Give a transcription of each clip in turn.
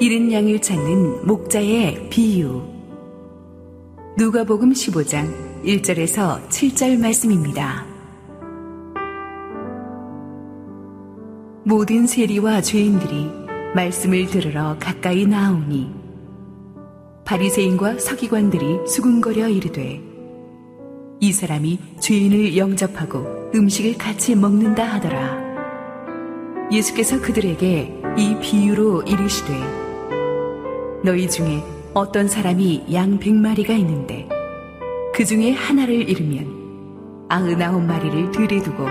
이른 양을 찾는 목자의 비유. 누가복음 15장 1절에서 7절 말씀입니다. 모든 세리와 죄인들이 말씀을 들으러 가까이 나오니 바리새인과 서기관들이 수군거려 이르되 이 사람이 죄인을 영접하고 음식을 같이 먹는다 하더라. 예수께서 그들에게 이 비유로 이르시되 너희 중에 어떤 사람이 양 백마리가 있는데 그 중에 하나를 잃으면 아흔아홉 마리를 들이두고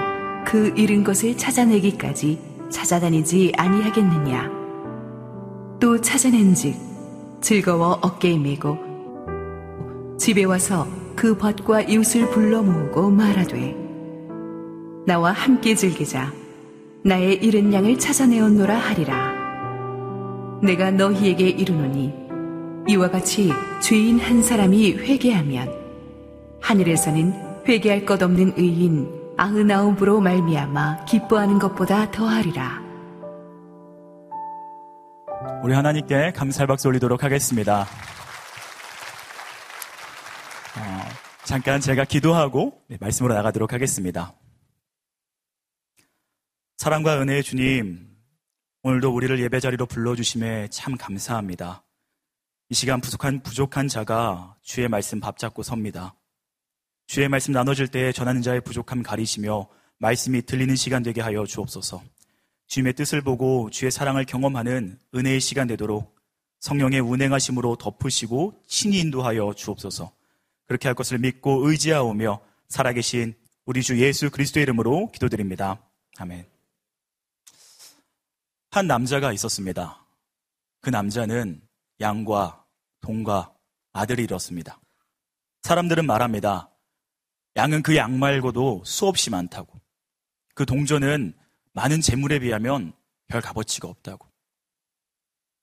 그 잃은 것을 찾아내기까지 찾아다니지 아니하겠느냐? 또 찾아낸즉 즐거워 어깨에 메고 집에 와서 그 벗과 이웃을 불러 모으고 말하되 나와 함께 즐기자. 나의 잃은 양을 찾아내었노라 하리라 내가 너희에게 이르노니 이와 같이 죄인 한 사람이 회개하면 하늘에서는 회개할 것 없는 의인 아흔아홉으로 말미암아 기뻐하는 것보다 더하리라. 우리 하나님께 감사의 박수 올리도록 하겠습니다. 어, 잠깐 제가 기도하고 네, 말씀으로 나가도록 하겠습니다. 사랑과 은혜의 주님, 오늘도 우리를 예배 자리로 불러주심에 참 감사합니다. 이 시간 부족한, 부족한 자가 주의 말씀 밥잡고 섭니다. 주의 말씀 나눠질 때 전하는 자의 부족함 가리시며 말씀이 들리는 시간 되게 하여 주옵소서. 주님의 뜻을 보고 주의 사랑을 경험하는 은혜의 시간 되도록 성령의 운행하심으로 덮으시고 친히 인도하여 주옵소서. 그렇게 할 것을 믿고 의지하오며 살아계신 우리 주 예수 그리스도의 이름으로 기도드립니다. 아멘. 한 남자가 있었습니다. 그 남자는 양과 동과 아들이 잃었습니다. 사람들은 말합니다. 양은 그 양 말고도 수없이 많다고. 그 동전은 많은 재물에 비하면 별 값어치가 없다고.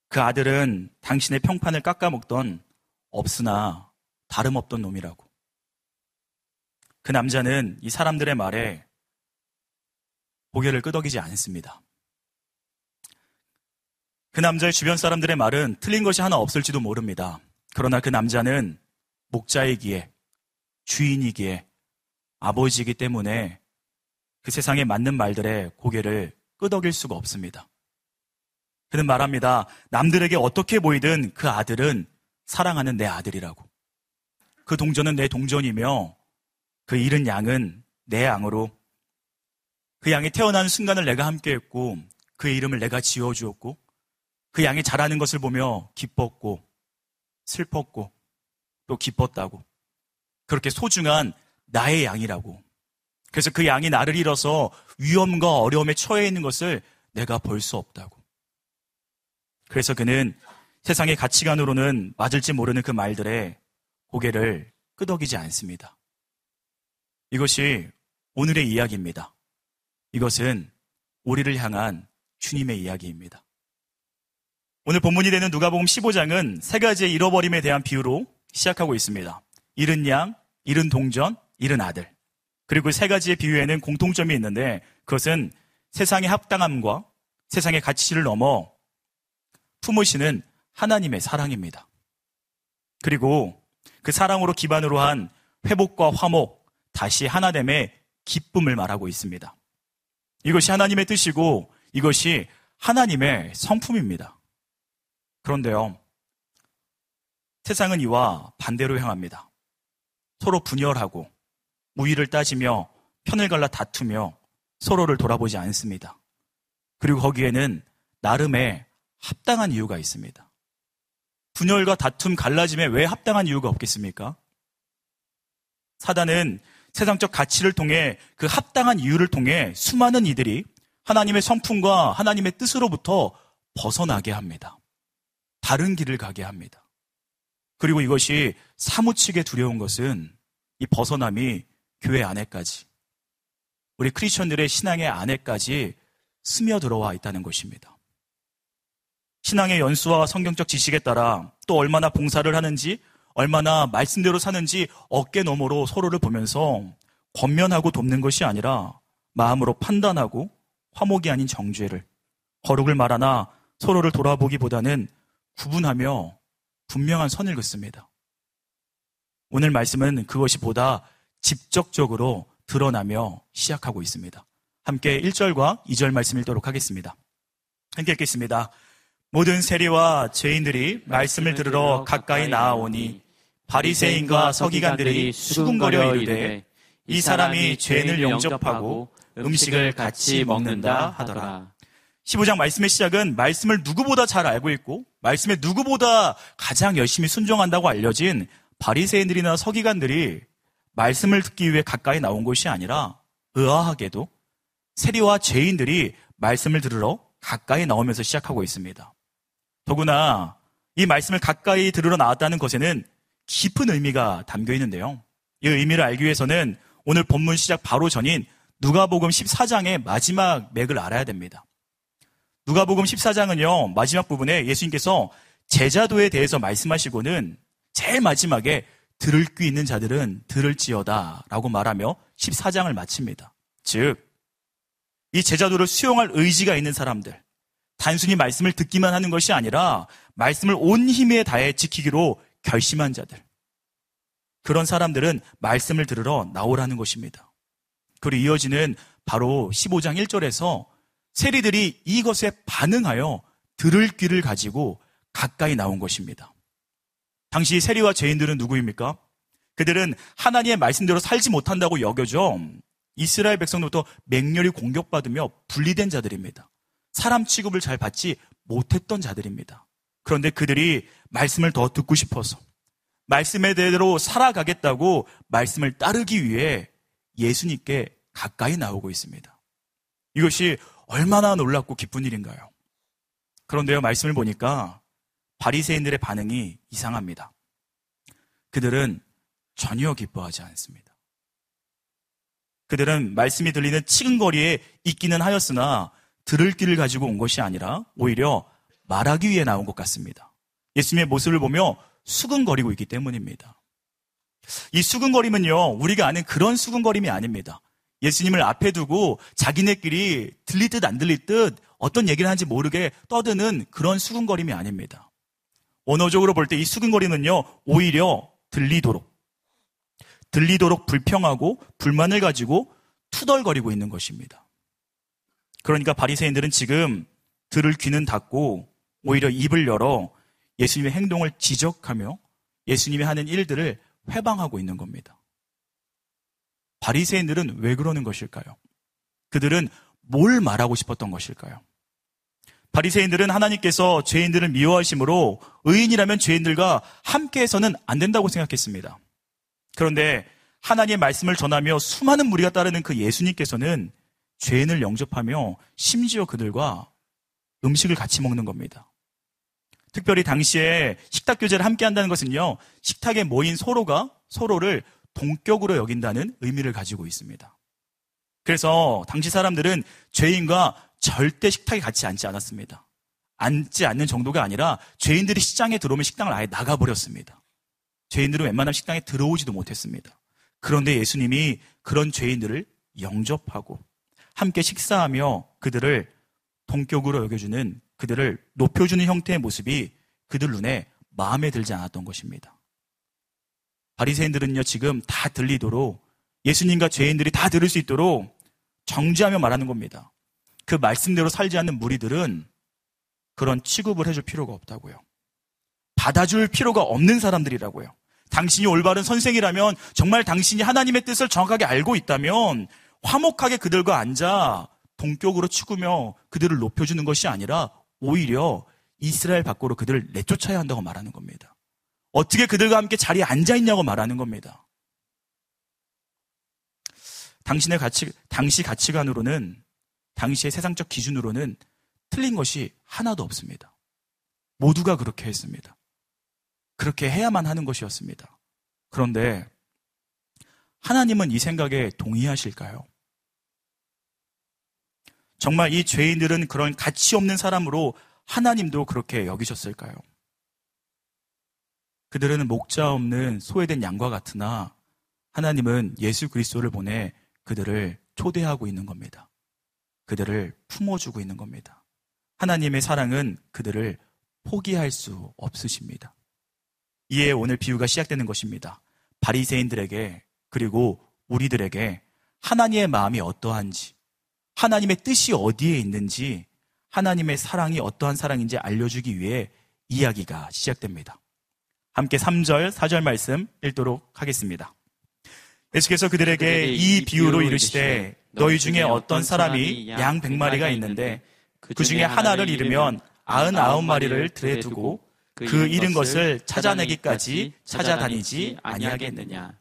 그 아들은 당신의 평판을 깎아먹던 없으나 다름없던 놈이라고. 그 남자는 이 사람들의 말에 고개를 끄덕이지 않습니다. 그 남자의 주변 사람들의 말은 틀린 것이 하나 없을지도 모릅니다. 그러나 그 남자는 목자이기에, 주인이기에, 아버지이기 때문에 그 세상에 맞는 말들에 고개를 끄덕일 수가 없습니다. 그는 말합니다. 남들에게 어떻게 보이든 그 아들은 사랑하는 내 아들이라고. 그 동전은 내 동전이며 그 잃은 양은 내 양으로 그 양이 태어나는 순간을 내가 함께했고 그 이름을 내가 지어주었고 그 양이 자라는 것을 보며 기뻤고 슬펐고 또 기뻤다고. 그렇게 소중한 나의 양이라고. 그래서 그 양이 나를 잃어서 위험과 어려움에 처해 있는 것을 내가 볼 수 없다고. 그래서 그는 세상의 가치관으로는 맞을지 모르는 그 말들에 고개를 끄덕이지 않습니다. 이것이 오늘의 이야기입니다. 이것은 우리를 향한 주님의 이야기입니다. 오늘 본문이 되는 누가복음 15장은 세 가지의 잃어버림에 대한 비유로 시작하고 있습니다. 잃은 양, 잃은 동전, 잃은 아들. 그리고 세 가지의 비유에는 공통점이 있는데 그것은 세상의 합당함과 세상의 가치를 넘어 품으시는 하나님의 사랑입니다. 그리고 그 사랑으로 기반으로 한 회복과 화목, 다시 하나됨의 기쁨을 말하고 있습니다. 이것이 하나님의 뜻이고 이것이 하나님의 성품입니다. 그런데요, 세상은 이와 반대로 향합니다. 서로 분열하고 우위를 따지며 편을 갈라 다투며 서로를 돌아보지 않습니다. 그리고 거기에는 나름의 합당한 이유가 있습니다. 분열과 다툼, 갈라짐에 왜 합당한 이유가 없겠습니까? 사단은 세상적 가치를 통해 그 합당한 이유를 통해 수많은 이들이 하나님의 성품과 하나님의 뜻으로부터 벗어나게 합니다. 다른 길을 가게 합니다. 그리고 이것이 사무치게 두려운 것은 이 벗어남이 교회 안에까지, 우리 크리스천들의 신앙의 안에까지 스며들어와 있다는 것입니다. 신앙의 연수와 성경적 지식에 따라 또 얼마나 봉사를 하는지, 얼마나 말씀대로 사는지 어깨 너머로 서로를 보면서 권면하고 돕는 것이 아니라 마음으로 판단하고 화목이 아닌 정죄를, 거룩을 말하나 서로를 돌아보기보다는 구분하며 분명한 선을 긋습니다. 오늘 말씀은 그것이 보다 직접적으로 드러나며 시작하고 있습니다. 함께 1절과 2절 말씀 읽도록 하겠습니다. 함께 읽겠습니다. 모든 세리와 죄인들이 말씀을 들으러 가까이 나아오니 바리새인과 서기관들이 수군거려 이르되 이 사람이 죄인을 영접하고 음식을 같이 먹는다 하더라. 15장 말씀의 시작은 말씀을 누구보다 잘 알고 있고 말씀에 누구보다 가장 열심히 순종한다고 알려진 바리새인들이나 서기관들이 말씀을 듣기 위해 가까이 나온 것이 아니라 의아하게도 세리와 죄인들이 말씀을 들으러 가까이 나오면서 시작하고 있습니다. 더구나 이 말씀을 가까이 들으러 나왔다는 것에는 깊은 의미가 담겨 있는데요. 이 의미를 알기 위해서는 오늘 본문 시작 바로 전인 누가복음 14장의 마지막 맥을 알아야 됩니다. 누가복음 14장은요, 마지막 부분에 예수님께서 제자도에 대해서 말씀하시고는 제일 마지막에 들을 귀 있는 자들은 들을지어다 라고 말하며 14장을 마칩니다. 즉, 이 제자도를 수용할 의지가 있는 사람들, 단순히 말씀을 듣기만 하는 것이 아니라 말씀을 온 힘에 다해 지키기로 결심한 자들. 그런 사람들은 말씀을 들으러 나오라는 것입니다. 그리고 이어지는 바로 15장 1절에서 세리들이 이것에 반응하여 들을 귀를 가지고 가까이 나온 것입니다. 당시 세리와 죄인들은 누구입니까? 그들은 하나님의 말씀대로 살지 못한다고 여겨져 이스라엘 백성으로부터 맹렬히 공격받으며 분리된 자들입니다. 사람 취급을 잘 받지 못했던 자들입니다. 그런데 그들이 말씀을 더 듣고 싶어서 말씀에 대로 살아가겠다고 말씀을 따르기 위해 예수님께 가까이 나오고 있습니다. 이것이 얼마나 놀랍고 기쁜 일인가요? 그런데요, 말씀을 보니까 바리새인들의 반응이 이상합니다. 그들은 전혀 기뻐하지 않습니다. 그들은 말씀이 들리는 치근거리에 있기는 하였으나 들을 길을 가지고 온 것이 아니라 오히려 말하기 위해 나온 것 같습니다. 예수님의 모습을 보며 수근거리고 있기 때문입니다. 이 수근거림은요, 우리가 아는 그런 수근거림이 아닙니다. 예수님을 앞에 두고 자기네끼리 들리듯 안 들리듯 어떤 얘기를 하는지 모르게 떠드는 그런 수근거림이 아닙니다. 언어적으로 볼 때 이 수근거리는요, 오히려 들리도록, 들리도록 불평하고 불만을 가지고 투덜거리고 있는 것입니다. 그러니까 바리새인들은 지금 들을 귀는 닫고 오히려 입을 열어 예수님의 행동을 지적하며 예수님이 하는 일들을 회방하고 있는 겁니다. 바리새인들은 왜 그러는 것일까요? 그들은 뭘 말하고 싶었던 것일까요? 바리새인들은 하나님께서 죄인들을 미워하심으로 의인이라면 죄인들과 함께해서는 안 된다고 생각했습니다. 그런데 하나님의 말씀을 전하며 수많은 무리가 따르는 그 예수님께서는 죄인을 영접하며 심지어 그들과 음식을 같이 먹는 겁니다. 특별히 당시에 식탁 교제를 함께 한다는 것은요, 식탁에 모인 서로가 서로를 동격으로 여긴다는 의미를 가지고 있습니다. 그래서 당시 사람들은 죄인과 절대 식탁에 같이 앉지 않았습니다. 앉지 않는 정도가 아니라 죄인들이 시장에 들어오면 식당을 아예 나가버렸습니다. 죄인들은 웬만하면 식당에 들어오지도 못했습니다. 그런데 예수님이 그런 죄인들을 영접하고 함께 식사하며 그들을 동격으로 여겨주는 그들을 높여주는 형태의 모습이 그들 눈에 마음에 들지 않았던 것입니다. 바리새인들은요 지금 다 들리도록 예수님과 죄인들이 다 들을 수 있도록 정지하며 말하는 겁니다. 그 말씀대로 살지 않는 무리들은 그런 취급을 해줄 필요가 없다고요. 받아줄 필요가 없는 사람들이라고요. 당신이 올바른 선생이라면 정말 당신이 하나님의 뜻을 정확하게 알고 있다면 화목하게 그들과 앉아 동격으로 치구며 그들을 높여주는 것이 아니라 오히려 이스라엘 밖으로 그들을 내쫓아야 한다고 말하는 겁니다. 어떻게 그들과 함께 자리에 앉아 있냐고 말하는 겁니다. 당신의 가치, 당시 가치관으로는, 당시의 세상적 기준으로는 틀린 것이 하나도 없습니다. 모두가 그렇게 했습니다. 그렇게 해야만 하는 것이었습니다. 그런데 하나님은 이 생각에 동의하실까요? 정말 이 죄인들은 그런 가치 없는 사람으로 하나님도 그렇게 여기셨을까요? 그들은 목자 없는 소외된 양과 같으나 하나님은 예수 그리스도를 보내 그들을 초대하고 있는 겁니다. 그들을 품어주고 있는 겁니다. 하나님의 사랑은 그들을 포기할 수 없으십니다. 이에 오늘 비유가 시작되는 것입니다. 바리새인들에게 그리고 우리들에게 하나님의 마음이 어떠한지, 하나님의 뜻이 어디에 있는지, 하나님의 사랑이 어떠한 사랑인지 알려주기 위해 이야기가 시작됩니다. 함께 3절, 4절 말씀 읽도록 하겠습니다. 예수께서 그들에게 이 비유로 이르시되 너희 중에 어떤 사람이 양 100마리가 있는데 그 중에 하나를 잃으면 아흔 아홉 마리를 들에 두고 그 잃은 것을 찾아내기까지 찾아다니지 아니하겠느냐.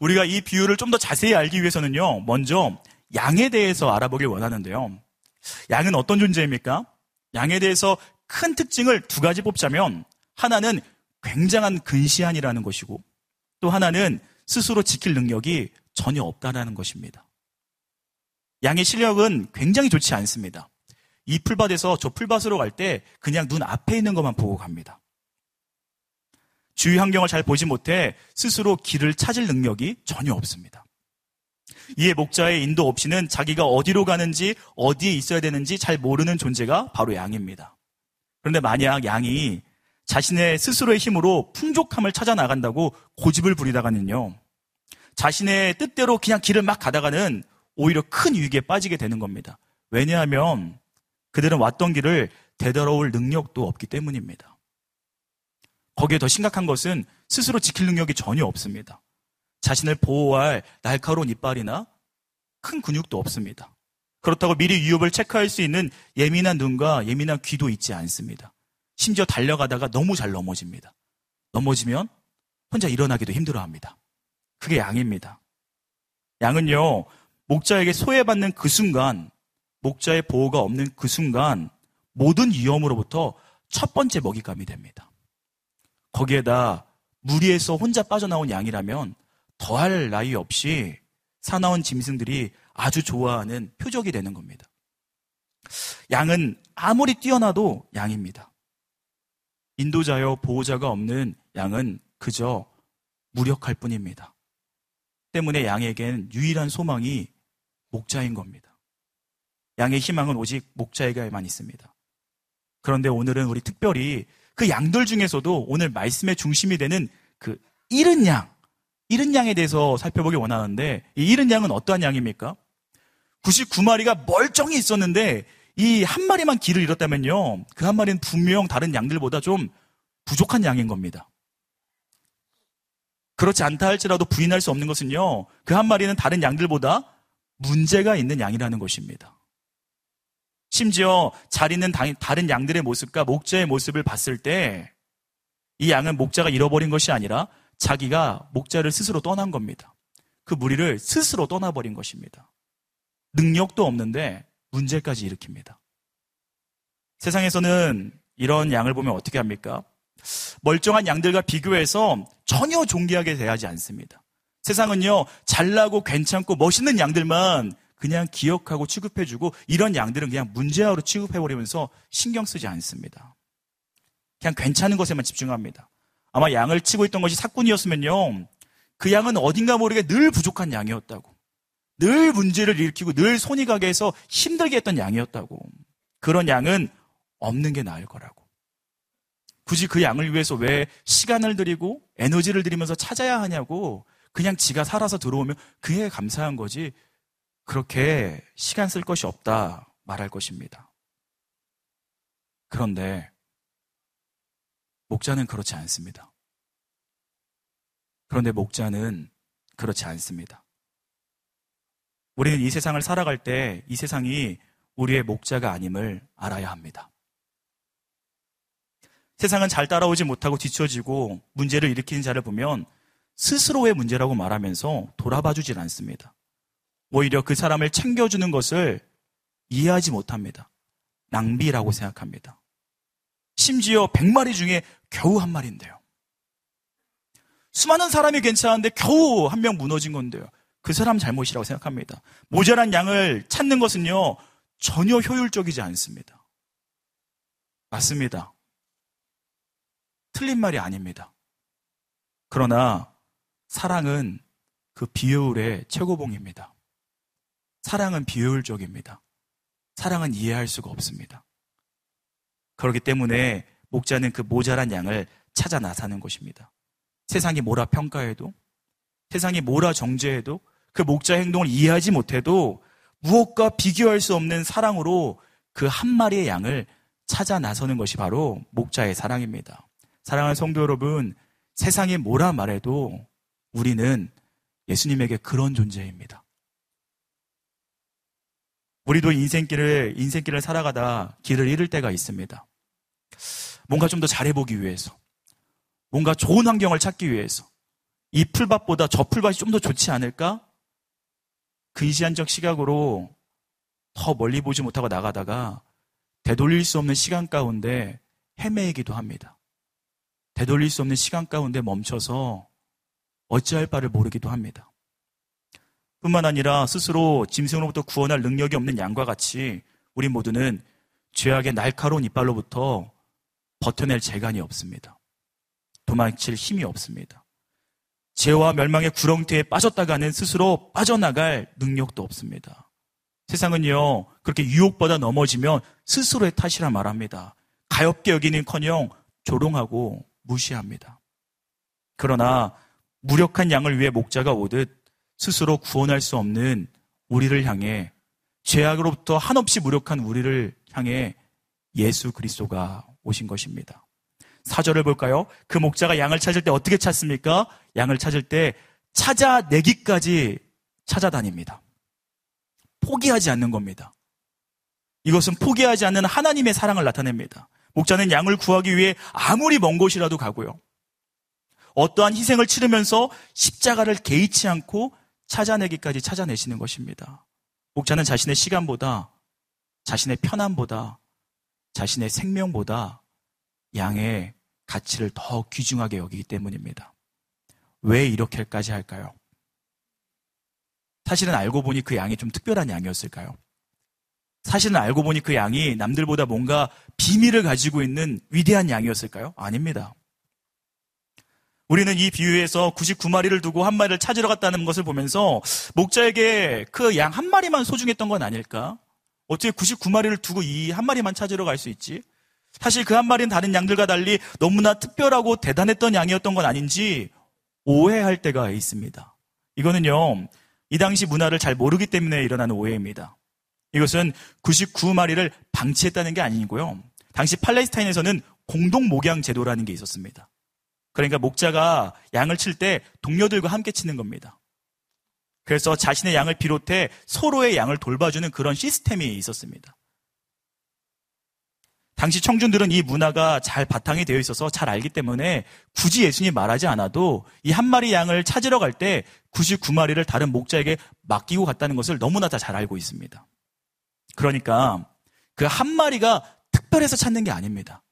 우리가 이 비유를 좀 더 자세히 알기 위해서는요, 먼저 양에 대해서 알아보길 원하는데요. 양은 어떤 존재입니까? 양에 대해서 큰 특징을 두 가지 뽑자면, 하나는 굉장한 근시안이라는 것이고, 또 하나는 스스로 지킬 능력이 전혀 없다라는 것입니다. 양의 실력은 굉장히 좋지 않습니다. 이 풀밭에서 저 풀밭으로 갈 때 그냥 눈 앞에 있는 것만 보고 갑니다. 주위 환경을 잘 보지 못해 스스로 길을 찾을 능력이 전혀 없습니다. 이에 목자의 인도 없이는 자기가 어디로 가는지 어디에 있어야 되는지 잘 모르는 존재가 바로 양입니다. 그런데 만약 양이 자신의 스스로의 힘으로 풍족함을 찾아 나간다고 고집을 부리다가는요. 자신의 뜻대로 그냥 길을 막 가다가는 오히려 큰 위기에 빠지게 되는 겁니다. 왜냐하면 그들은 왔던 길을 되돌아올 능력도 없기 때문입니다. 거기에 더 심각한 것은 스스로 지킬 능력이 전혀 없습니다. 자신을 보호할 날카로운 이빨이나 큰 근육도 없습니다. 그렇다고 미리 위협을 체크할 수 있는 예민한 눈과 예민한 귀도 있지 않습니다. 심지어 달려가다가 너무 잘 넘어집니다. 넘어지면 혼자 일어나기도 힘들어 합니다. 그게 양입니다. 양은요, 목자에게 소외받는 그 순간, 목자의 보호가 없는 그 순간, 모든 위험으로부터 첫 번째 먹잇감이 됩니다. 거기에다 무리에서 혼자 빠져나온 양이라면 더할 나위 없이 사나운 짐승들이 아주 좋아하는 표적이 되는 겁니다. 양은 아무리 뛰어나도 양입니다. 인도자여 보호자가 없는 양은 그저 무력할 뿐입니다. 때문에 양에겐 유일한 소망이 목자인 겁니다. 양의 희망은 오직 목자에게만 있습니다. 그런데 오늘은 우리 특별히 그 양들 중에서도 오늘 말씀의 중심이 되는 그 잃은 양, 잃은 양에 대해서 살펴보기 원하는데 이 잃은 양은 어떠한 양입니까? 99마리가 멀쩡히 있었는데 이 한 마리만 길을 잃었다면요. 그 한 마리는 분명 다른 양들보다 좀 부족한 양인 겁니다. 그렇지 않다 할지라도 부인할 수 없는 것은요. 그 한 마리는 다른 양들보다 문제가 있는 양이라는 것입니다. 심지어 잘 있는 다른 양들의 모습과 목자의 모습을 봤을 때 이 양은 목자가 잃어버린 것이 아니라 자기가 목자를 스스로 떠난 겁니다. 그 무리를 스스로 떠나버린 것입니다. 능력도 없는데 문제까지 일으킵니다. 세상에서는 이런 양을 보면 어떻게 합니까? 멀쩡한 양들과 비교해서 전혀 존귀하게 대하지 않습니다. 세상은요, 잘나고 괜찮고 멋있는 양들만 그냥 기억하고 취급해주고 이런 양들은 그냥 문제아로 취급해버리면서 신경 쓰지 않습니다. 그냥 괜찮은 것에만 집중합니다. 아마 양을 치고 있던 것이 사꾼이었으면요. 그 양은 어딘가 모르게 늘 부족한 양이었다고. 늘 문제를 일으키고 늘 손이 가게 해서 힘들게 했던 양이었다고. 그런 양은 없는 게 나을 거라고. 굳이 그 양을 위해서 왜 시간을 들이고 에너지를 들이면서 찾아야 하냐고 그냥 지가 살아서 들어오면 그에 감사한 거지 그렇게 시간 쓸 것이 없다 말할 것입니다. 그런데 목자는 그렇지 않습니다. 그런데 목자는 그렇지 않습니다. 우리는 이 세상을 살아갈 때 이 세상이 우리의 목자가 아님을 알아야 합니다. 세상은 잘 따라오지 못하고 뒤처지고 문제를 일으키는 자를 보면 스스로의 문제라고 말하면서 돌아봐 주질 않습니다. 오히려 그 사람을 챙겨주는 것을 이해하지 못합니다. 낭비라고 생각합니다. 심지어 100마리 중에 겨우 한 마리인데요. 수많은 사람이 괜찮은데 겨우 한 명 무너진 건데요. 그 사람 잘못이라고 생각합니다. 모자란 양을 찾는 것은요, 전혀 효율적이지 않습니다. 맞습니다. 틀린 말이 아닙니다. 그러나 사랑은 그 비효율의 최고봉입니다. 사랑은 비효율적입니다. 사랑은 이해할 수가 없습니다. 그렇기 때문에 목자는 그 모자란 양을 찾아 나서는 것입니다. 세상이 뭐라 평가해도, 세상이 뭐라 정죄해도, 그 목자 행동을 이해하지 못해도 무엇과 비교할 수 없는 사랑으로 그 한 마리의 양을 찾아 나서는 것이 바로 목자의 사랑입니다. 사랑하는 성도 여러분, 세상이 뭐라 말해도 우리는 예수님에게 그런 존재입니다. 우리도 인생길을, 인생길을 살아가다 길을 잃을 때가 있습니다. 뭔가 좀 더 잘해보기 위해서, 뭔가 좋은 환경을 찾기 위해서, 이 풀밭보다 저 풀밭이 좀 더 좋지 않을까? 근시안적 시각으로 더 멀리 보지 못하고 나가다가 되돌릴 수 없는 시간 가운데 헤매이기도 합니다. 되돌릴 수 없는 시간 가운데 멈춰서 어찌할 바를 모르기도 합니다. 뿐만 아니라 스스로 짐승으로부터 구원할 능력이 없는 양과 같이 우리 모두는 죄악의 날카로운 이빨로부터 버텨낼 재간이 없습니다. 도망칠 힘이 없습니다. 죄와 멸망의 구렁텅이에 빠졌다가는 스스로 빠져나갈 능력도 없습니다. 세상은요, 그렇게 유혹보다 넘어지면 스스로의 탓이라 말합니다. 가엽게 여기는커녕 조롱하고 무시합니다. 그러나 무력한 양을 위해 목자가 오듯 스스로 구원할 수 없는 우리를 향해 죄악으로부터 한없이 무력한 우리를 향해 예수 그리스도가 오신 것입니다. 사절을 볼까요? 그 목자가 양을 찾을 때 어떻게 찾습니까? 양을 찾을 때 찾아내기까지 찾아다닙니다. 포기하지 않는 겁니다. 이것은 포기하지 않는 하나님의 사랑을 나타냅니다. 목자는 양을 구하기 위해 아무리 먼 곳이라도 가고요. 어떠한 희생을 치르면서 십자가를 개의치 않고 찾아내기까지 찾아내시는 것입니다. 목자는 자신의 시간보다, 자신의 편안보다, 자신의 생명보다 양의 가치를 더 귀중하게 여기기 때문입니다. 왜 이렇게까지 할까요? 사실은 알고 보니 그 양이 좀 특별한 양이었을까요? 사실은 알고 보니 그 양이 남들보다 뭔가 비밀을 가지고 있는 위대한 양이었을까요? 아닙니다. 우리는 이 비유에서 99마리를 두고 한 마리를 찾으러 갔다는 것을 보면서 목자에게 그 양 한 마리만 소중했던 건 아닐까? 어떻게 99마리를 두고 이 한 마리만 찾으러 갈 수 있지? 사실 그 한 마리는 다른 양들과 달리 너무나 특별하고 대단했던 양이었던 건 아닌지 오해할 때가 있습니다. 이거는요, 이 당시 문화를 잘 모르기 때문에 일어나는 오해입니다. 이것은 99마리를 방치했다는 게 아니고요. 당시 팔레스타인에서는 공동 목양 제도라는 게 있었습니다. 그러니까 목자가 양을 칠 때 동료들과 함께 치는 겁니다. 그래서 자신의 양을 비롯해 서로의 양을 돌봐주는 그런 시스템이 있었습니다. 당시 청중들은 이 문화가 잘 바탕이 되어 있어서 잘 알기 때문에 굳이 예수님이 말하지 않아도 이 한 마리 양을 찾으러 갈 때 99마리를 다른 목자에게 맡기고 갔다는 것을 너무나 다 잘 알고 있습니다. 그러니까 그 한 마리가 특별해서 찾는 게 아닙니다.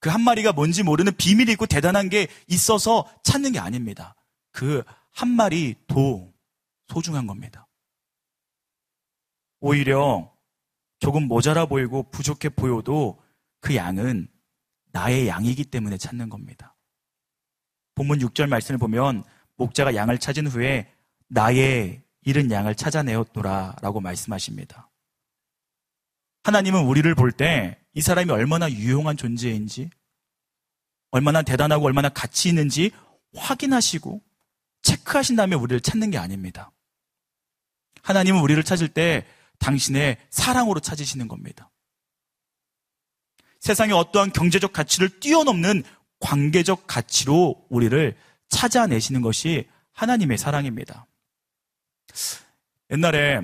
그 한 마리가 뭔지 모르는 비밀이 있고 대단한 게 있어서 찾는 게 아닙니다. 그 한 마리 도 소중한 겁니다. 오히려 조금 모자라 보이고 부족해 보여도 그 양은 나의 양이기 때문에 찾는 겁니다. 본문 6절 말씀을 보면 목자가 양을 찾은 후에 나의 잃은 양을 찾아내었노라 라고 말씀하십니다. 하나님은 우리를 볼 때 이 사람이 얼마나 유용한 존재인지, 얼마나 대단하고 얼마나 가치 있는지 확인하시고 체크하신 다음에 우리를 찾는 게 아닙니다. 하나님은 우리를 찾을 때 당신의 사랑으로 찾으시는 겁니다. 세상의 어떠한 경제적 가치를 뛰어넘는 관계적 가치로 우리를 찾아내시는 것이 하나님의 사랑입니다. 옛날에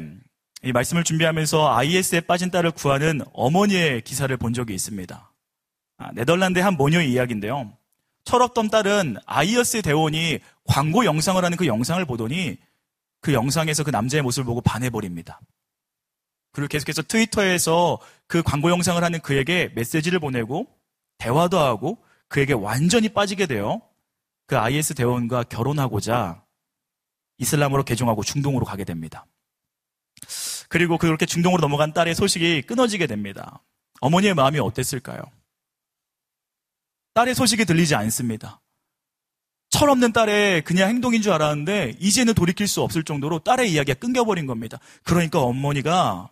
이 말씀을 준비하면서 IS에 빠진 딸을 구하는 어머니의 기사를 본 적이 있습니다. 아, 네덜란드의 한 모녀의 이야기인데요. 철없던 딸은 아이어스 대원이 광고 영상을 하는 그 영상을 보더니 그 영상에서 그 남자의 모습을 보고 반해버립니다. 그리고 계속해서 트위터에서 그 광고 영상을 하는 그에게 메시지를 보내고 대화도 하고 그에게 완전히 빠지게 되어 그 IS 대원과 결혼하고자 이슬람으로 개종하고 중동으로 가게 됩니다. 그리고 그렇게 중동으로 넘어간 딸의 소식이 끊어지게 됩니다. 어머니의 마음이 어땠을까요? 딸의 소식이 들리지 않습니다. 철없는 딸의 그냥 행동인 줄 알았는데 이제는 돌이킬 수 없을 정도로 딸의 이야기가 끊겨버린 겁니다. 그러니까 어머니가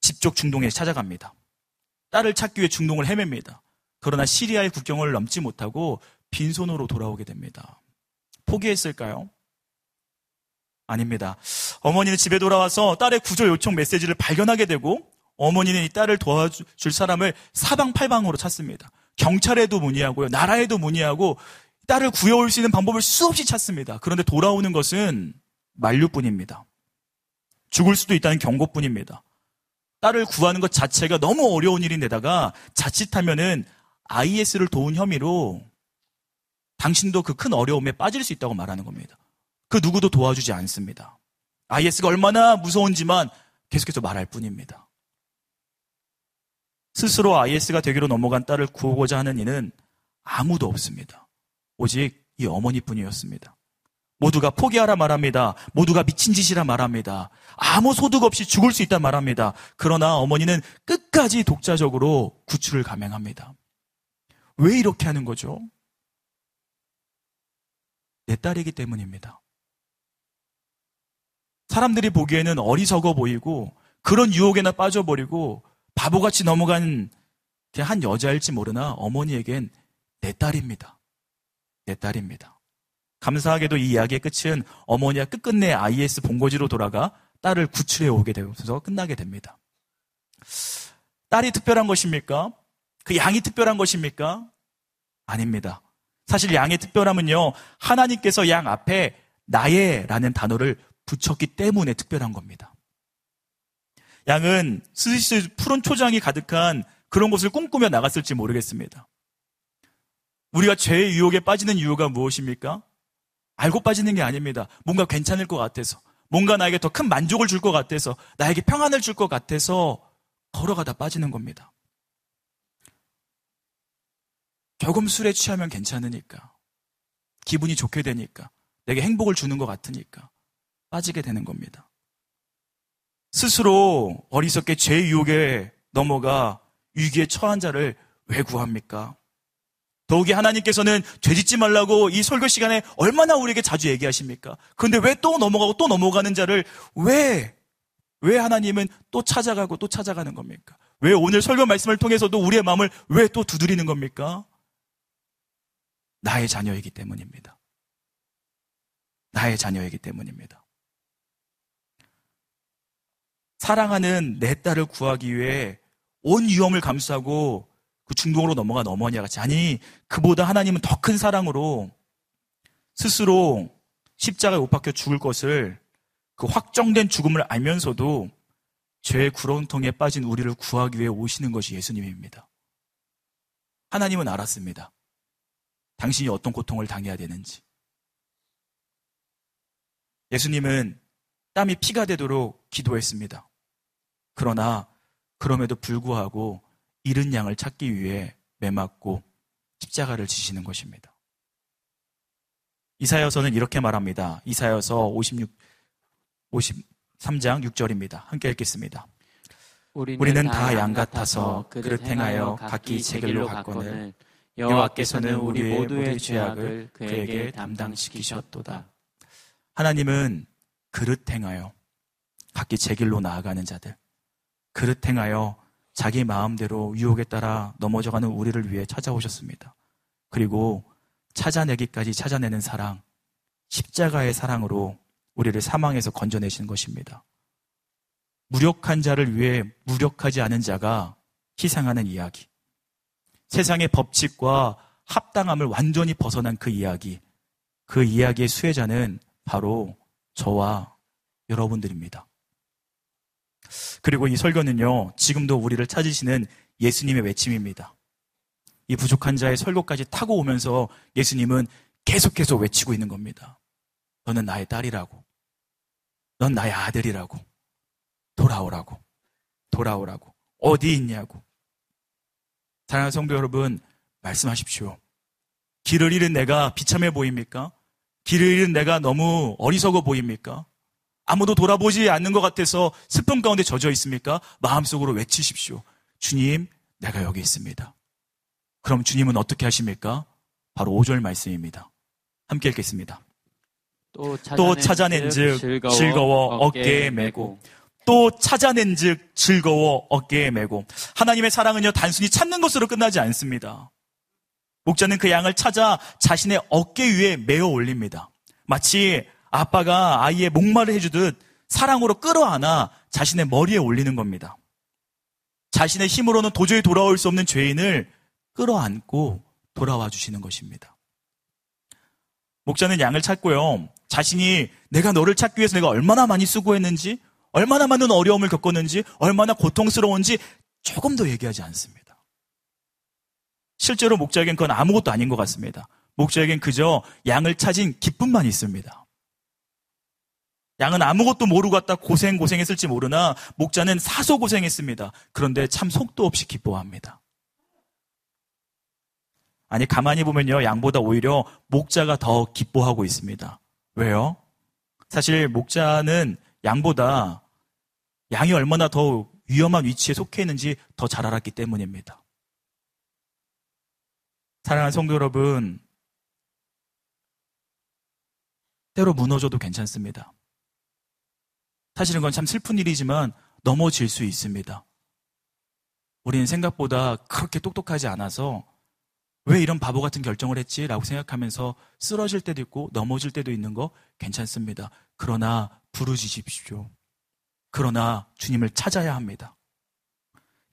집쪽 중동에 찾아갑니다. 딸을 찾기 위해 중동을 헤맵니다. 그러나 시리아의 국경을 넘지 못하고 빈손으로 돌아오게 됩니다. 포기했을까요? 아닙니다. 어머니는 집에 돌아와서 딸의 구조 요청 메시지를 발견하게 되고 어머니는 이 딸을 도와줄 사람을 사방팔방으로 찾습니다. 경찰에도 문의하고요. 나라에도 문의하고 딸을 구해올 수 있는 방법을 수없이 찾습니다. 그런데 돌아오는 것은 만류뿐입니다. 죽을 수도 있다는 경고뿐입니다. 딸을 구하는 것 자체가 너무 어려운 일인데다가 자칫하면은 IS를 도운 혐의로 당신도 그 큰 어려움에 빠질 수 있다고 말하는 겁니다. 그 누구도 도와주지 않습니다. IS가 얼마나 무서운지만 계속해서 말할 뿐입니다. 스스로 IS가 되기로 넘어간 딸을 구하고자 하는 이는 아무도 없습니다. 오직 이 어머니뿐이었습니다. 모두가 포기하라 말합니다. 모두가 미친 짓이라 말합니다. 아무 소득 없이 죽을 수 있다 말합니다. 그러나 어머니는 끝까지 독자적으로 구출을 감행합니다. 왜 이렇게 하는 거죠? 내 딸이기 때문입니다. 사람들이 보기에는 어리석어 보이고 그런 유혹에나 빠져버리고 바보같이 넘어간 한 여자일지 모르나 어머니에겐 내 딸입니다. 내 딸입니다. 감사하게도 이 이야기의 끝은 어머니가 끝끝내 IS 본거지로 돌아가 딸을 구출해 오게 되면서 끝나게 됩니다. 딸이 특별한 것입니까? 그 양이 특별한 것입니까? 아닙니다. 사실 양의 특별함은요, 하나님께서 양 앞에 나의 라는 단어를 붙였기 때문에 특별한 겁니다. 양은 스시 푸른 초장이 가득한 그런 곳을 꿈꾸며 나갔을지 모르겠습니다. 우리가 죄의 유혹에 빠지는 이유가 무엇입니까? 알고 빠지는 게 아닙니다. 뭔가 괜찮을 것 같아서, 뭔가 나에게 더 큰 만족을 줄 것 같아서, 나에게 평안을 줄 것 같아서 걸어가다 빠지는 겁니다. 조금 술에 취하면 괜찮으니까, 기분이 좋게 되니까, 내게 행복을 주는 것 같으니까 빠지게 되는 겁니다. 스스로 어리석게 죄 유혹에 넘어가 위기에 처한 자를 왜 구합니까? 더욱이 하나님께서는 죄짓지 말라고 이 설교 시간에 얼마나 우리에게 자주 얘기하십니까? 그런데 왜 또 넘어가고 또 넘어가는 자를 왜, 왜 하나님은 또 찾아가고 또 찾아가는 겁니까? 왜 오늘 설교 말씀을 통해서도 우리의 마음을 왜 또 두드리는 겁니까? 나의 자녀이기 때문입니다. 나의 자녀이기 때문입니다. 사랑하는 내 딸을 구하기 위해 온 위험을 감수하고 그 중동으로 넘어간 어머니와 같이 아니 그보다 하나님은 더 큰 사랑으로 스스로 십자가에 못 박혀 죽을 것을 그 확정된 죽음을 알면서도 죄의 구렁텅이에 빠진 우리를 구하기 위해 오시는 것이 예수님입니다. 하나님은 알았습니다. 당신이 어떤 고통을 당해야 되는지. 예수님은 땀이 피가 되도록 기도했습니다. 그러나 그럼에도 불구하고 잃은 양을 찾기 위해 매맞고 십자가를 지시는 것입니다. 이사여서는 이렇게 말합니다. 이사여서 56, 53장 6절입니다. 함께 읽겠습니다. 우리는 다 양 같아서 그를 행하여 각기 제 길로 갔거늘 여호와께서는 우리 모두의 죄악을 그에게 담당시키셨도다. 하나님은 그릇 행하여 각기 제 길로 나아가는 자들, 그릇 행하여 자기 마음대로 유혹에 따라 넘어져가는 우리를 위해 찾아오셨습니다. 그리고 찾아내기까지 찾아내는 사랑, 십자가의 사랑으로 우리를 사망에서 건져내신 것입니다. 무력한 자를 위해 무력하지 않은 자가 희생하는 이야기. 세상의 법칙과 합당함을 완전히 벗어난 그 이야기. 그 이야기의 수혜자는 바로 저와 여러분들입니다. 그리고 이 설교는요, 지금도 우리를 찾으시는 예수님의 외침입니다. 이 부족한 자의 설교까지 타고 오면서 예수님은 계속해서 외치고 있는 겁니다. 너는 나의 딸이라고. 넌 나의 아들이라고. 돌아오라고. 돌아오라고. 어디 있냐고. 사랑하는 성도 여러분, 말씀하십시오. 길을 잃은 내가 비참해 보입니까? 길을 잃은 내가 너무 어리석어 보입니까? 아무도 돌아보지 않는 것 같아서 슬픔 가운데 젖어 있습니까? 마음속으로 외치십시오. 주님, 내가 여기 있습니다. 그럼 주님은 어떻게 하십니까? 바로 5절 말씀입니다. 함께 읽겠습니다. 또 찾아낸 즉 즐거워, 즐거워 어깨에 메고 또 찾아낸 즉 즐거워 어깨에 메고 하나님의 사랑은요 단순히 찾는 것으로 끝나지 않습니다. 목자는 그 양을 찾아 자신의 어깨 위에 메어 올립니다. 마치 아빠가 아이의 목마를 해주듯 사랑으로 끌어안아 자신의 머리에 올리는 겁니다. 자신의 힘으로는 도저히 돌아올 수 없는 죄인을 끌어안고 돌아와 주시는 것입니다. 목자는 양을 찾고요. 자신이 내가 너를 찾기 위해서 내가 얼마나 많이 수고했는지, 얼마나 많은 어려움을 겪었는지, 얼마나 고통스러운지 조금 더 얘기하지 않습니다. 실제로 목자에겐 그건 아무것도 아닌 것 같습니다. 목자에겐 그저 양을 찾은 기쁨만 있습니다. 양은 아무것도 모르고 갔다 고생 고생했을지 모르나 목자는 사소 고생했습니다. 그런데 참 속도 없이 기뻐합니다. 아니 가만히 보면요 양보다 오히려 목자가 더 기뻐하고 있습니다. 왜요? 사실 목자는 양보다 양이 얼마나 더 위험한 위치에 속해 있는지 더 잘 알았기 때문입니다. 사랑하는 성도 여러분, 때로 무너져도 괜찮습니다. 사실은 그건 참 슬픈 일이지만 넘어질 수 있습니다. 우리는 생각보다 그렇게 똑똑하지 않아서 왜 이런 바보 같은 결정을 했지? 라고 생각하면서 쓰러질 때도 있고 넘어질 때도 있는 거 괜찮습니다. 그러나 부르짖십시오. 그러나 주님을 찾아야 합니다.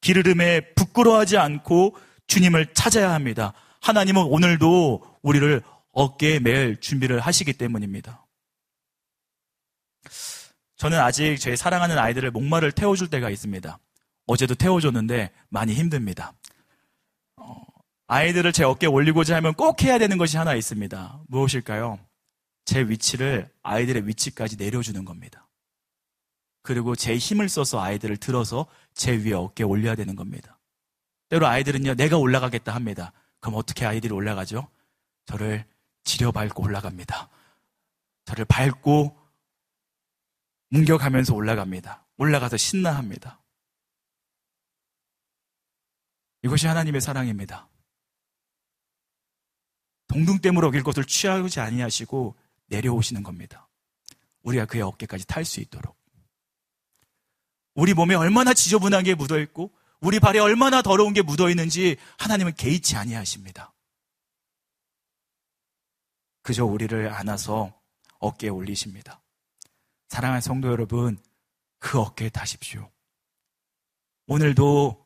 기르름에 부끄러워하지 않고 주님을 찾아야 합니다. 하나님은 오늘도 우리를 어깨에 맬 준비를 하시기 때문입니다. 저는 아직 제 사랑하는 아이들을 목마를 태워줄 때가 있습니다. 어제도 태워줬는데 많이 힘듭니다. 어, 아이들을 제 어깨에 올리고자 하면 꼭 해야 되는 것이 하나 있습니다. 무엇일까요? 제 위치를 아이들의 위치까지 내려주는 겁니다. 그리고 제 힘을 써서 아이들을 들어서 제 위에 어깨에 올려야 되는 겁니다. 때로 아이들은요, 내가 올라가겠다 합니다. 그럼 어떻게 아이들이 올라가죠? 저를 지려 밟고 올라갑니다. 저를 밟고 뭉겨가면서 올라갑니다. 올라가서 신나합니다. 이것이 하나님의 사랑입니다. 동등댐으로 어길 것을 취하지 아니하시고 내려오시는 겁니다. 우리가 그의 어깨까지 탈 수 있도록. 우리 몸에 얼마나 지저분한 게 묻어 있고 우리 발에 얼마나 더러운 게 묻어 있는지 하나님은 개의치 아니하십니다. 그저 우리를 안아서 어깨에 올리십니다. 사랑하는 성도 여러분, 그 어깨에 타십시오. 오늘도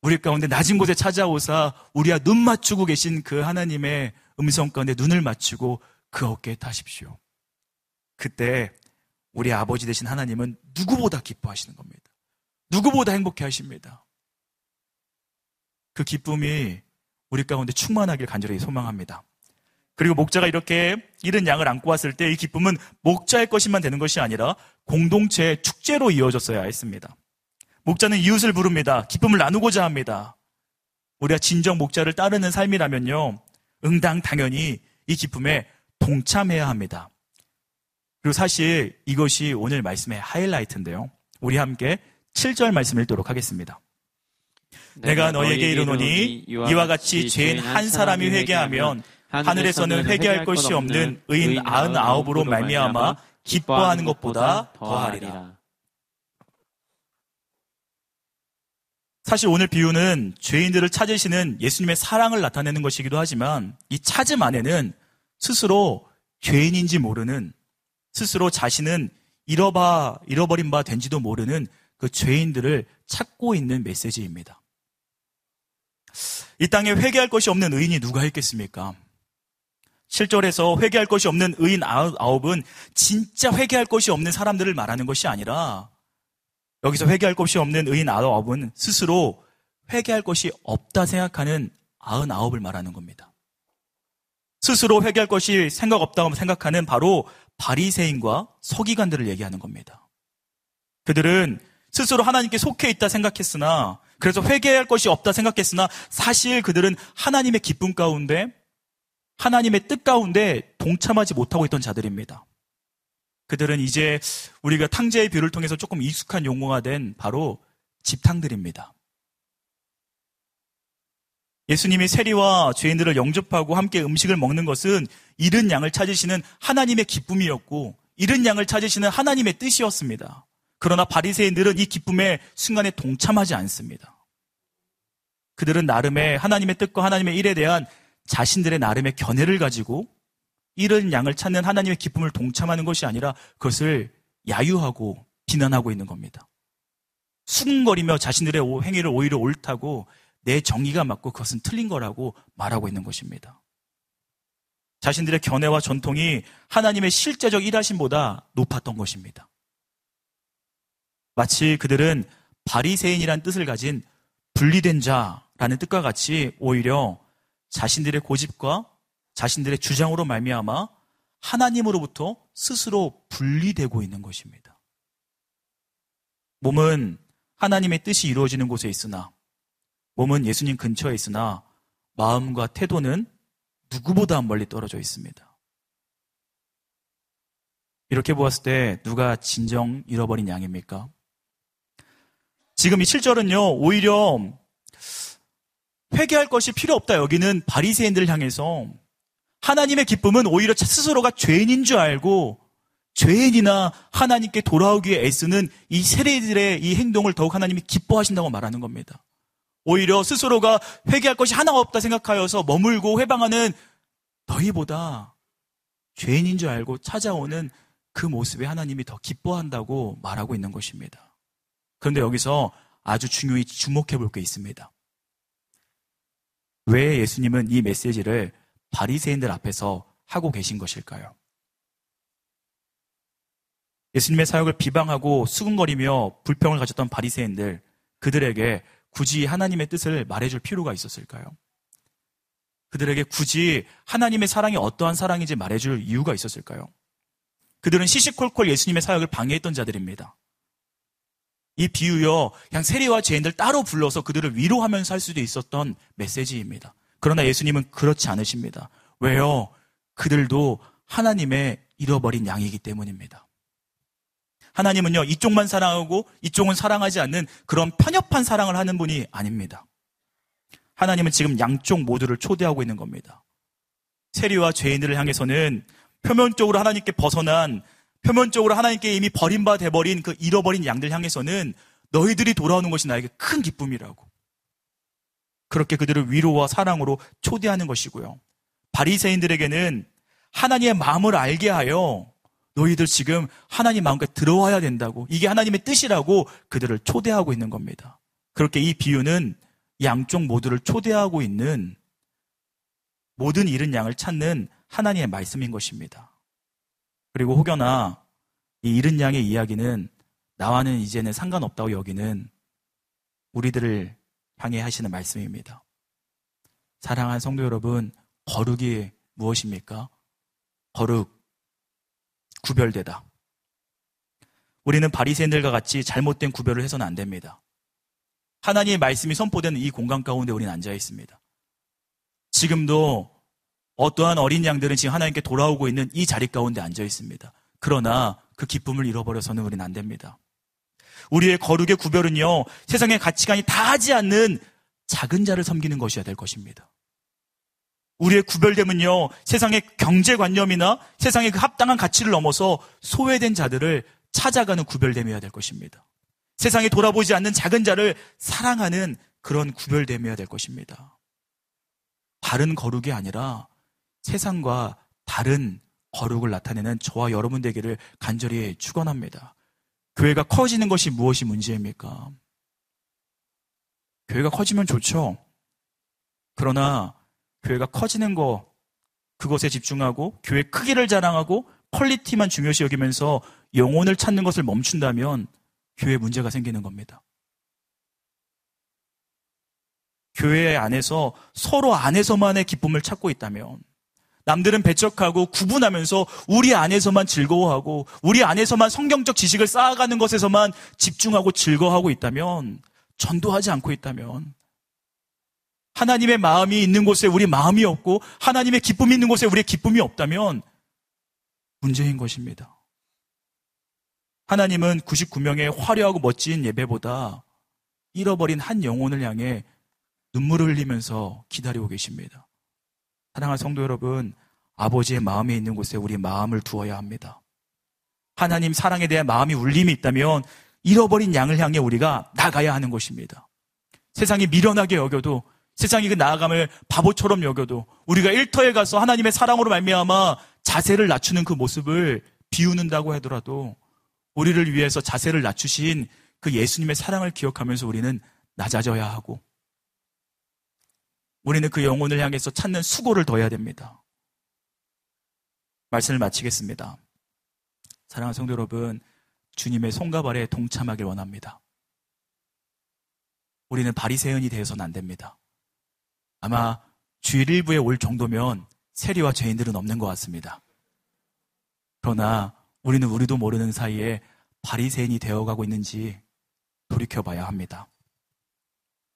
우리 가운데 낮은 곳에 찾아오사 우리와 눈 맞추고 계신 그 하나님의 음성 가운데 눈을 맞추고 그 어깨에 타십시오. 그때 우리 아버지 되신 하나님은 누구보다 기뻐하시는 겁니다. 누구보다 행복해 하십니다. 그 기쁨이 우리 가운데 충만하길 간절히 소망합니다. 그리고 목자가 이렇게 잃은 양을 안고 왔을 때 이 기쁨은 목자의 것이만 되는 것이 아니라 공동체의 축제로 이어졌어야 했습니다. 목자는 이웃을 부릅니다. 기쁨을 나누고자 합니다. 우리가 진정 목자를 따르는 삶이라면요. 응당 당연히 이 기쁨에 동참해야 합니다. 그리고 사실 이것이 오늘 말씀의 하이라이트인데요. 우리 함께 7절 말씀 읽도록 하겠습니다. 내가 너에게 이르노니 이와 같이 죄인 한 사람이 회개하면 하늘에서는 회개할 것이 없는 의인 아흔 아홉으로 말미암아 기뻐하는 것보다 더하리라. 사실 오늘 비유는 죄인들을 찾으시는 예수님의 사랑을 나타내는 것이기도 하지만 이 찾음 안에는 스스로 죄인인지 모르는 스스로 자신은 잃어봐 잃어버린 바 된지도 모르는 그 죄인들을 찾고 있는 메시지입니다. 이 땅에 회개할 것이 없는 의인이 누가 있겠습니까? 7절에서 회개할 것이 없는 의인 아홉은 진짜 회개할 것이 없는 사람들을 말하는 것이 아니라 여기서 회개할 것이 없는 의인 아홉은 스스로 회개할 것이 없다 생각하는 아흔 아홉을 말하는 겁니다. 스스로 회개할 것이 생각 없다고 생각하는 바로 바리새인과 서기관들을 얘기하는 겁니다. 그들은 스스로 하나님께 속해 있다 생각했으나 그래서 회개할 것이 없다 생각했으나 사실 그들은 하나님의 기쁨 가운데 하나님의 뜻 가운데 동참하지 못하고 있던 자들입니다. 그들은 이제 우리가 탕자의 비유를 통해서 조금 익숙한 용어가 된 바로 집탕들입니다. 예수님이 세리와 죄인들을 영접하고 함께 음식을 먹는 것은 잃은 양을 찾으시는 하나님의 기쁨이었고 잃은 양을 찾으시는 하나님의 뜻이었습니다. 그러나 바리새인들은 이 기쁨의 순간에 동참하지 않습니다. 그들은 나름의 하나님의 뜻과 하나님의 일에 대한 자신들의 나름의 견해를 가지고 이런 양을 찾는 하나님의 기쁨을 동참하는 것이 아니라 그것을 야유하고 비난하고 있는 겁니다. 수근거리며 자신들의 행위를 오히려 옳다고 내 정의가 맞고 그것은 틀린 거라고 말하고 있는 것입니다. 자신들의 견해와 전통이 하나님의 실제적 일하심보다 높았던 것입니다. 마치 그들은 바리새인이란 뜻을 가진 분리된 자라는 뜻과 같이 오히려 자신들의 고집과 자신들의 주장으로 말미암아 하나님으로부터 스스로 분리되고 있는 것입니다. 몸은 하나님의 뜻이 이루어지는 곳에 있으나 몸은 예수님 근처에 있으나 마음과 태도는 누구보다 멀리 떨어져 있습니다. 이렇게 보았을 때 누가 진정 잃어버린 양입니까? 지금 이 7절은요, 오히려 회개할 것이 필요 없다. 여기는 바리새인들을 향해서 하나님의 기쁨은 오히려 스스로가 죄인인 줄 알고 죄인이나 하나님께 돌아오기 위해 애쓰는 이 세례들의 이 행동을 더욱 하나님이 기뻐하신다고 말하는 겁니다. 오히려 스스로가 회개할 것이 하나 없다 생각하여서 머물고 회방하는 너희보다 죄인인 줄 알고 찾아오는 그 모습에 하나님이 더 기뻐한다고 말하고 있는 것입니다. 그런데 여기서 아주 중요히 주목해 볼 게 있습니다. 왜 예수님은 이 메시지를 바리새인들 앞에서 하고 계신 것일까요? 예수님의 사역을 비방하고 수근거리며 불평을 가졌던 바리새인들 그들에게 굳이 하나님의 뜻을 말해줄 필요가 있었을까요? 그들에게 굳이 하나님의 사랑이 어떠한 사랑인지 말해줄 이유가 있었을까요? 그들은 시시콜콜 예수님의 사역을 방해했던 자들입니다. 이 비유여 그냥 세리와 죄인들 따로 불러서 그들을 위로하면서 할 수도 있었던 메시지입니다. 그러나 예수님은 그렇지 않으십니다. 왜요? 그들도 하나님의 잃어버린 양이기 때문입니다. 하나님은요, 이쪽만 사랑하고 이쪽은 사랑하지 않는 그런 편협한 사랑을 하는 분이 아닙니다. 하나님은 지금 양쪽 모두를 초대하고 있는 겁니다. 세리와 죄인들을 향해서는 표면적으로 하나님께 벗어난 표면적으로 하나님께 이미 버림바 돼버린 그 잃어버린 양들 향해서는 너희들이 돌아오는 것이 나에게 큰 기쁨이라고. 그렇게 그들을 위로와 사랑으로 초대하는 것이고요. 바리새인들에게는 하나님의 마음을 알게 하여 너희들 지금 하나님 마음과 들어와야 된다고 이게 하나님의 뜻이라고 그들을 초대하고 있는 겁니다. 그렇게 이 비유는 양쪽 모두를 초대하고 있는 모든 잃은 양을 찾는 하나님의 말씀인 것입니다. 그리고 혹여나 이 잃은 양의 이야기는 나와는 이제는 상관없다고 여기는 우리들을 향해 하시는 말씀입니다. 사랑하는 성도 여러분, 거룩이 무엇입니까? 거룩, 구별되다. 우리는 바리새인들과 같이 잘못된 구별을 해서는 안 됩니다. 하나님의 말씀이 선포되는 이 공간 가운데 우리는 앉아 있습니다. 지금도 어떠한 어린 양들은 지금 하나님께 돌아오고 있는 이 자리 가운데 앉아 있습니다. 그러나 그 기쁨을 잃어버려서는 우리는 안 됩니다. 우리의 거룩의 구별은요, 세상의 가치관이 다 하지 않는 작은 자를 섬기는 것이어야 될 것입니다. 우리의 구별됨은요, 세상의 경제관념이나 세상의 그 합당한 가치를 넘어서 소외된 자들을 찾아가는 구별됨이어야 될 것입니다. 세상에 돌아보지 않는 작은 자를 사랑하는 그런 구별됨이어야 될 것입니다. 다른 거룩이 아니라 세상과 다른 거룩을 나타내는 저와 여러분 되기를 간절히 축원합니다. 교회가 커지는 것이 무엇이 문제입니까? 교회가 커지면 좋죠. 그러나 교회가 커지는 거 그것에 집중하고 교회 크기를 자랑하고 퀄리티만 중요시 여기면서 영혼을 찾는 것을 멈춘다면 교회 문제가 생기는 겁니다. 교회 안에서 서로 안에서만의 기쁨을 찾고 있다면 남들은 배척하고 구분하면서 우리 안에서만 즐거워하고 우리 안에서만 성경적 지식을 쌓아가는 것에서만 집중하고 즐거워하고 있다면 전도하지 않고 있다면 하나님의 마음이 있는 곳에 우리 마음이 없고 하나님의 기쁨이 있는 곳에 우리의 기쁨이 없다면 문제인 것입니다. 하나님은 99명의 화려하고 멋진 예배보다 잃어버린 한 영혼을 향해 눈물을 흘리면서 기다리고 계십니다. 사랑하는 성도 여러분, 아버지의 마음이 있는 곳에 우리 마음을 두어야 합니다. 하나님 사랑에 대한 마음이 울림이 있다면 잃어버린 양을 향해 우리가 나가야 하는 것입니다. 세상이 미련하게 여겨도 세상이 그 나아감을 바보처럼 여겨도 우리가 일터에 가서 하나님의 사랑으로 말미암아 자세를 낮추는 그 모습을 비우는다고 하더라도 우리를 위해서 자세를 낮추신 그 예수님의 사랑을 기억하면서 우리는 낮아져야 하고 우리는 그 영혼을 향해서 찾는 수고를 더 해야 됩니다. 말씀을 마치겠습니다. 사랑하는 성도 여러분, 주님의 손과 발에 동참하길 원합니다. 우리는 바리새인이 되어서는 안 됩니다. 아마 주일 일부에 올 정도면 세리와 죄인들은 없는 것 같습니다. 그러나 우리는 우리도 모르는 사이에 바리새인이 되어가고 있는지 돌이켜봐야 합니다.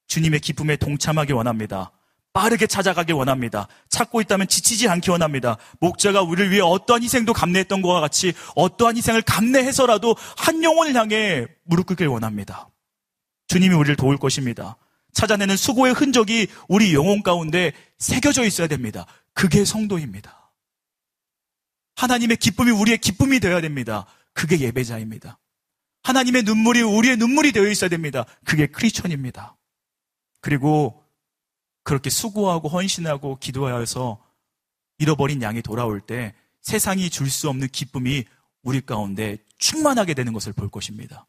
주님의 기쁨에 동참하기 원합니다. 빠르게 찾아가길 원합니다. 찾고 있다면 지치지 않기 원합니다. 목자가 우리를 위해 어떠한 희생도 감내했던 것과 같이 어떠한 희생을 감내해서라도 한 영혼을 향해 무릎 꿇길 원합니다. 주님이 우리를 도울 것입니다. 찾아내는 수고의 흔적이 우리 영혼 가운데 새겨져 있어야 됩니다. 그게 성도입니다. 하나님의 기쁨이 우리의 기쁨이 되어야 됩니다. 그게 예배자입니다. 하나님의 눈물이 우리의 눈물이 되어 있어야 됩니다. 그게 크리스천입니다. 그리고 그렇게 수고하고 헌신하고 기도하여서 잃어버린 양이 돌아올 때 세상이 줄 수 없는 기쁨이 우리 가운데 충만하게 되는 것을 볼 것입니다.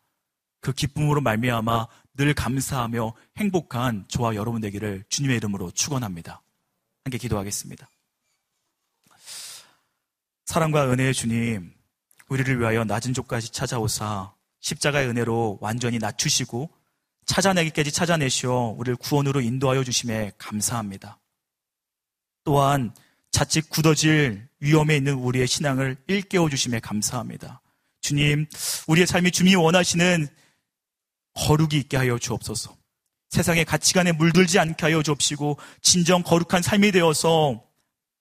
그 기쁨으로 말미암아 늘 감사하며 행복한 저와 여러분 되기를 주님의 이름으로 축원합니다. 함께 기도하겠습니다. 사랑과 은혜의 주님, 우리를 위하여 낮은 족까지 찾아오사 십자가의 은혜로 완전히 낮추시고 찾아내기까지 찾아내시어 우리를 구원으로 인도하여 주심에 감사합니다. 또한 자칫 굳어질 위험에 있는 우리의 신앙을 일깨워 주심에 감사합니다. 주님, 우리의 삶이 주님이 원하시는 거룩이 있게 하여 주옵소서. 세상의 가치관에 물들지 않게 하여 주옵시고 진정 거룩한 삶이 되어서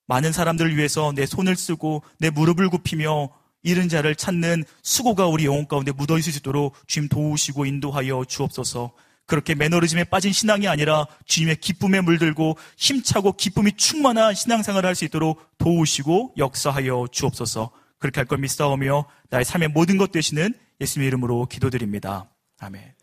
많은 사람들을 위해서 내 손을 쓰고 내 무릎을 굽히며 잃은 자를 찾는 수고가 우리 영혼 가운데 묻어 있을 수 있도록 주님 도우시고 인도하여 주옵소서. 그렇게 매너리즘에 빠진 신앙이 아니라 주님의 기쁨에 물들고 힘차고 기쁨이 충만한 신앙생활을 할 수 있도록 도우시고 역사하여 주옵소서. 그렇게 할 걸 믿사오며 나의 삶의 모든 것 되시는 예수님의 이름으로 기도드립니다. 아멘.